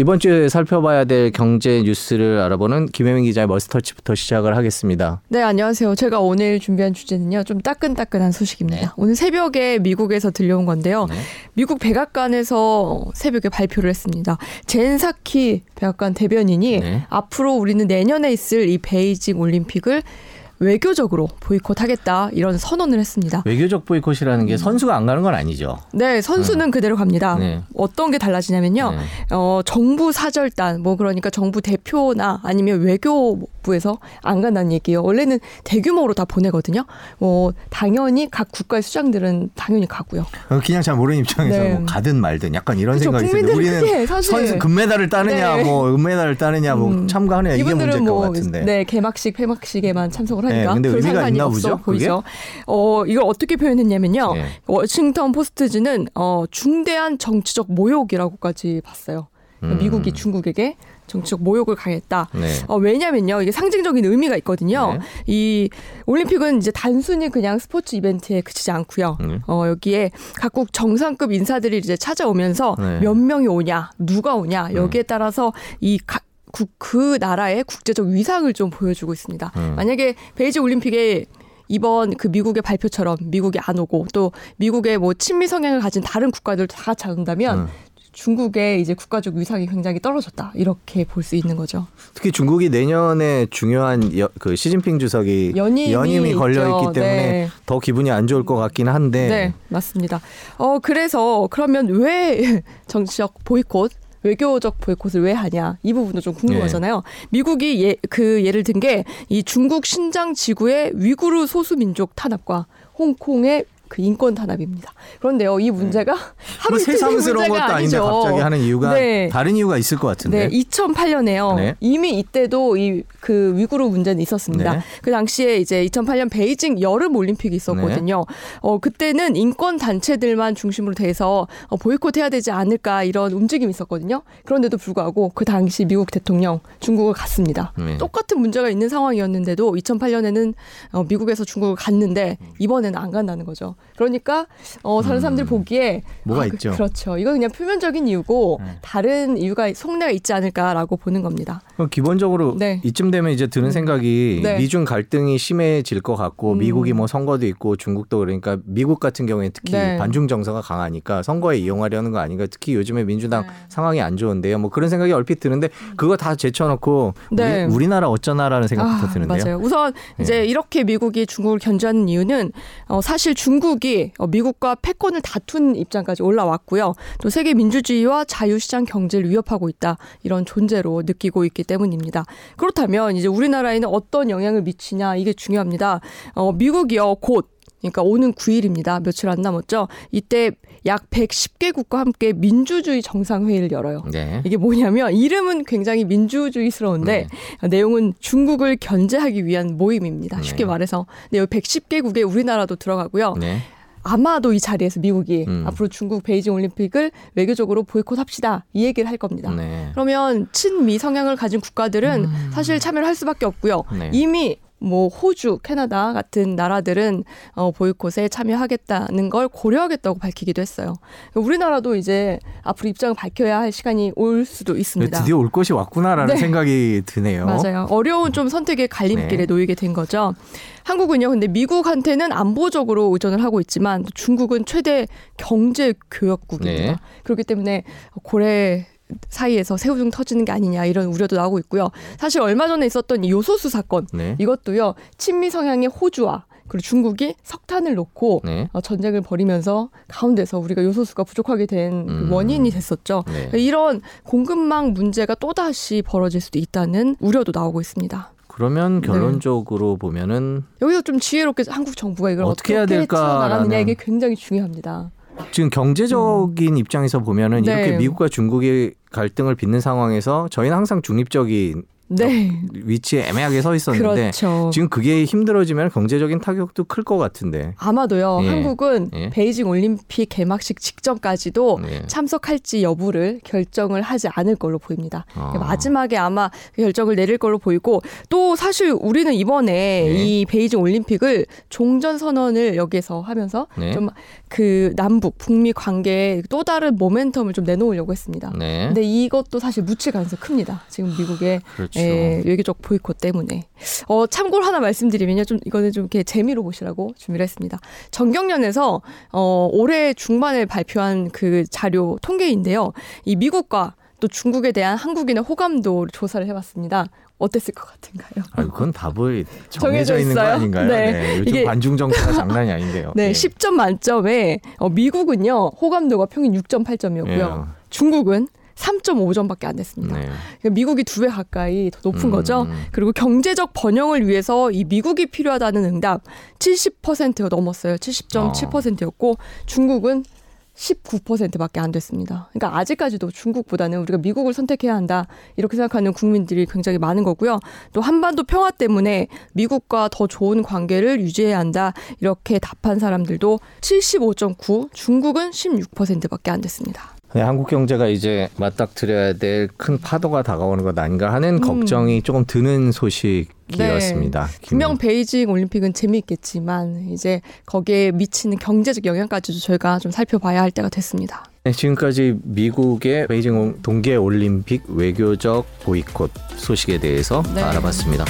이번 주에 살펴봐야 될 경제 뉴스를 알아보는 김혜민 기자의 머스터치부터 시작을 하겠습니다. 네, 안녕하세요. 제가 오늘 준비한 주제는요. 좀 따끈따끈한 소식입니다. 네. 오늘 새벽에 미국에서 들려온 건데요. 네. 미국 백악관에서 새벽에 발표를 했습니다. 젠 사키 백악관 대변인이 네. 앞으로 우리는 내년에 있을 이 베이징 올림픽을 외교적으로 보이콧하겠다 이런 선언을 했습니다. 외교적 보이콧이라는 게 선수가 안 가는 건 아니죠. 네, 선수는 그대로 갑니다. 네. 어떤 게 달라지냐면요. 네. 어, 정부 사절단, 뭐 그러니까 정부 대표나 아니면 외교부에서 안 간다는 얘기예요. 원래는 대규모로 다 보내거든요. 뭐 당연히 각 국가의 수장들은 당연히 가고요. 어, 그냥 잘 모르는 입장에서 네. 뭐 가든 말든 약간 이런 그쵸, 생각이 국민들은 우리는 선수 금메달을 따느냐 네. 뭐 은메달을 따느냐 뭐 음. 참가하느냐 이게 문제일 이분들은 것뭐 같은데. 네, 개막식, 폐막식에만 참석을 네, 근데 별 의미가 상관이 없어 보죠, 그게? 보이죠. 어, 이걸 어떻게 표현했냐면요. 네. 워싱턴 포스트지는 어, 중대한 정치적 모욕이라고까지 봤어요. 음. 미국이 중국에게 정치적 모욕을 가했다. 네. 어, 왜냐면요. 이게 상징적인 의미가 있거든요. 네. 이 올림픽은 이제 단순히 그냥 스포츠 이벤트에 그치지 않고요. 음. 어, 여기에 각국 정상급 인사들이 이제 찾아오면서 네. 음. 몇 명이 오냐, 누가 오냐, 여기에 따라서 이 가, 국, 그 나라의 국제적 위상을 좀 보여주고 있습니다. 음. 만약에 베이징 올림픽에 이번 그 미국의 발표처럼 미국이 안 오고 또 미국의 뭐 친미 성향을 가진 다른 국가들 다 같이 안 온다면 음. 중국의 이제 국가적 위상이 굉장히 떨어졌다 이렇게 볼 수 있는 거죠. 특히 중국이 내년에 중요한 여, 그 시진핑 주석이 연임이 걸려 있죠. 있기 때문에 네. 더 기분이 안 좋을 것 같긴 한데 네, 맞습니다. 어, 그래서 그러면 왜 정치적 보이콧 외교적 보이콧을 왜 하냐 이 부분도 좀 궁금하잖아요. 네. 미국이 예, 그 예를 든 게 이 중국 신장 지구의 위구르 소수 민족 탄압과 홍콩의 그 인권 탄압입니다. 그런데요, 이 문제가 하루 뭐 새삼스러운 것도 문제가 아닌데. 갑자기 하는 이유가 네. 다른 이유가 있을 것 같은데. 네, 2008년에요. 네. 이미 이때도 이 그 위구르 문제는 있었습니다. 네. 그 당시에 이제 2008년 베이징 여름 올림픽이 있었거든요. 네. 어 그때는 인권 단체들만 중심으로 돼서 어, 보이콧해야 되지 않을까 이런 움직임이 있었거든요. 그런데도 불구하고 그 당시 미국 대통령 중국을 갔습니다. 네. 똑같은 문제가 있는 상황이었는데도 2008년에는 어, 미국에서 중국을 갔는데 이번에는 안 간다는 거죠. 그러니까 어, 다른 사람들 이 보기에 음. 뭐가 그- 있죠. 그렇죠. 이건 그냥 표면적인 이유고 네. 다른 이유가 속내가 있지 않을까라고 보는 겁니다. 기본적으로 네. 이쯤 되면 이제 드는 생각이 네. 미중 갈등이 심해질 것 같고 음. 미국이 뭐 선거도 있고 중국도 그러니까 미국 같은 경우에 특히 네. 반중 정서가 강하니까 선거에 이용하려는 거 아닌가 특히 요즘에 민주당 네. 상황이 안 좋은데요 뭐 그런 생각이 얼핏 드는데 그거 다 제쳐놓고 네. 우리, 우리 나라 어쩌나라는 생각부터 아, 드는데요. 맞아요. 우선 이제 이렇게 미국이 중국을 견제하는 이유는 어, 사실 중국 이 어, 미국과 패권을 다툰 입장까지 올라왔고요. 또 세계 민주주의와 자유시장 경제를 위협하고 있다 이런 존재로 느끼고 있기 때문입니다. 그렇다면 이제 우리나라에는 어떤 영향을 미치냐 이게 중요합니다. 어, 미국이요 곧 그러니까 오는 9일입니다. 며칠 안 남았죠. 이때 약 110개국과 함께 민주주의 정상회의를 열어요. 네. 이게 뭐냐면 이름은 굉장히 민주주의스러운데 내용은 중국을 견제하기 위한 모임입니다. 네. 쉽게 말해서. 근데 여기 110개국에 우리나라도 들어가고요. 네. 아마도 이 자리에서 미국이 음. 앞으로 중국 베이징 올림픽을 외교적으로 보이콧합시다 이 얘기를 할 겁니다. 네. 그러면 친미 성향을 가진 국가들은 사실 참여를 할 수밖에 없고요. 네. 이미 뭐 호주, 캐나다 같은 나라들은 어, 보이콧에 참여하겠다는 걸 고려하겠다고 밝히기도 했어요. 우리나라도 이제 앞으로 입장을 밝혀야 할 시간이 올 수도 있습니다. 드디어 올 것이 왔구나라는 네. 생각이 드네요. 맞아요. 어려운 좀 선택의 갈림길에 네. 놓이게 된 거죠. 한국은요, 근데 미국한테는 안보적으로 의존을 하고 있지만 또 중국은 최대 경제 교역국입니다. 네. 그렇기 때문에 고래 사이에서 새우등 터지는 게 아니냐 이런 우려도 나오고 있고요. 사실 얼마 전에 있었던 이 요소수 사건 네. 이것도요 친미 성향의 호주와 그리고 중국이 석탄을 놓고 네. 어, 전쟁을 벌이면서 가운데서 우리가 요소수가 부족하게 된그 음. 원인이 됐었죠. 네. 이런 공급망 문제가 또 다시 벌어질 수도 있다는 우려도 나오고 있습니다. 그러면 네. 결론적으로 보면은 여기서 좀 지혜롭게 한국 정부가 이걸 어떻게 어떻게, 해야 될까라는- 나가느냐 이게 굉장히 중요합니다. 지금 경제적인 입장에서 보면은 네. 이렇게 미국과 중국의 갈등을 빚는 상황에서 저희는 항상 중립적인 네. 위치에 애매하게 서 있었는데 그렇죠. 지금 그게 힘들어지면 경제적인 타격도 클 것 같은데. 아마도요. 예. 한국은 예. 베이징 올림픽 개막식 직전까지도 네. 참석할지 여부를 결정을 하지 않을 걸로 보입니다. 아. 마지막에 아마 그 결정을 내릴 걸로 보이고 또 사실 우리는 이번에 네. 이 베이징 올림픽을 종전 선언을 여기에서 하면서 네. 좀그 남북 북미 관계에 또 다른 모멘텀을 좀 내놓으려고 했습니다. 네. 근데 이것도 사실 가능성이 큽니다. 지금 미국의 그렇죠. 예, 외교적 보이콧 때문에. 어, 참고로 하나 말씀드리면요. 좀 이거는 좀 이렇게 재미로 보시라고 준비를 했습니다. 정경련에서 어, 올해 중반에 발표한 그 자료 통계인데요. 이 미국과 또 중국에 대한 한국인의 호감도 조사를 해봤습니다. 어땠을 것 같은가요? 아, 그건 답을 정해져 정해져 있는 거? 아닌가요? 네. 네. 요즘 이게- 관중 정서가 장난이 아닌데요. 네, 예. 10점 만점에 어, 미국은요 호감도가 평균 6.8점이었고요. 중국은 3.5점밖에 안 됐습니다. 네. 그러니까 미국이 두 배 가까이 더 높은 음, 거죠. 음. 그리고 경제적 번영을 위해서 이 미국이 필요하다는 응답 70%가 넘었어요. 70.7%였고 중국은 19%밖에 안 됐습니다. 그러니까 아직까지도 중국보다는 우리가 미국을 선택해야 한다 이렇게 생각하는 국민들이 굉장히 많은 거고요. 또 한반도 평화 때문에 미국과 더 좋은 관계를 유지해야 한다 이렇게 답한 사람들도 75.9, 중국은 16%밖에 안 됐습니다. 네, 한국 경제가 이제 맞닥뜨려야 될 큰 파도가 다가오는 것 아닌가 하는 걱정이 조금 드는 소식이었습니다. 음. 네. 분명 베이징 올림픽은 재미있겠지만 이제 거기에 미치는 경제적 영향까지도 저희가 좀 살펴봐야 할 때가 됐습니다. 네, 지금까지 미국의 베이징 동계 올림픽 외교적 보이콧 소식에 대해서 네. 알아봤습니다.